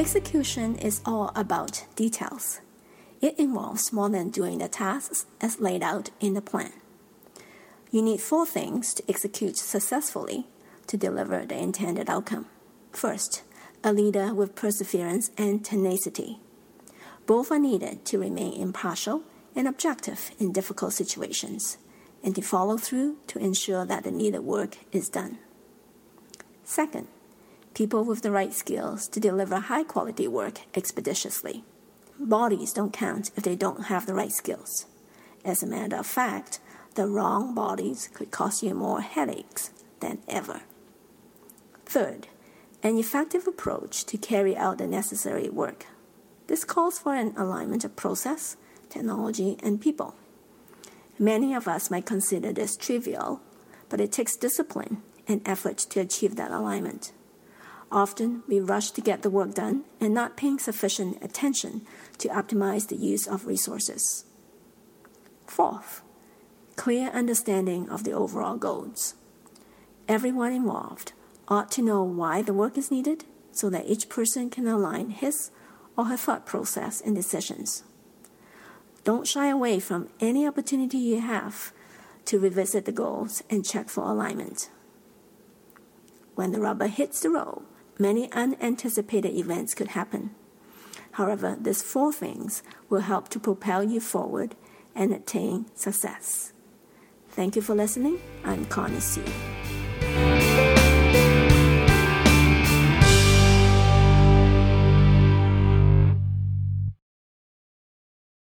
Execution is all about details. It involves more than doing the tasks as laid out in the plan. You need four things to execute successfully to deliver the intended outcome. First, a leader with perseverance and tenacity. Both are needed to remain impartial and objective in difficult situations, and to follow through to ensure that the needed work is done. Second, people with the right skills to deliver high quality work expeditiously. Bodies don't count if they don't have the right skills. As a matter of fact, the wrong bodies could cost you more headaches than ever. Third, an effective approach to carry out the necessary work. This calls for an alignment of process, technology, and people. Many of us might consider this trivial, but it takes discipline and effort to achieve that alignment. Often, we rush to get the work done and not paying sufficient attention to optimize the use of resources. Fourth, clear understanding of the overall goals. Everyone involved ought to know why the work is needed so that each person can align his or her thought process and decisions. Don't shy away from any opportunity you have to revisit the goals and check for alignment. When the rubber hits the road, many unanticipated events could happen. However, these four things will help to propel you forward and attain success. Thank you for listening. I'm Connie Sue.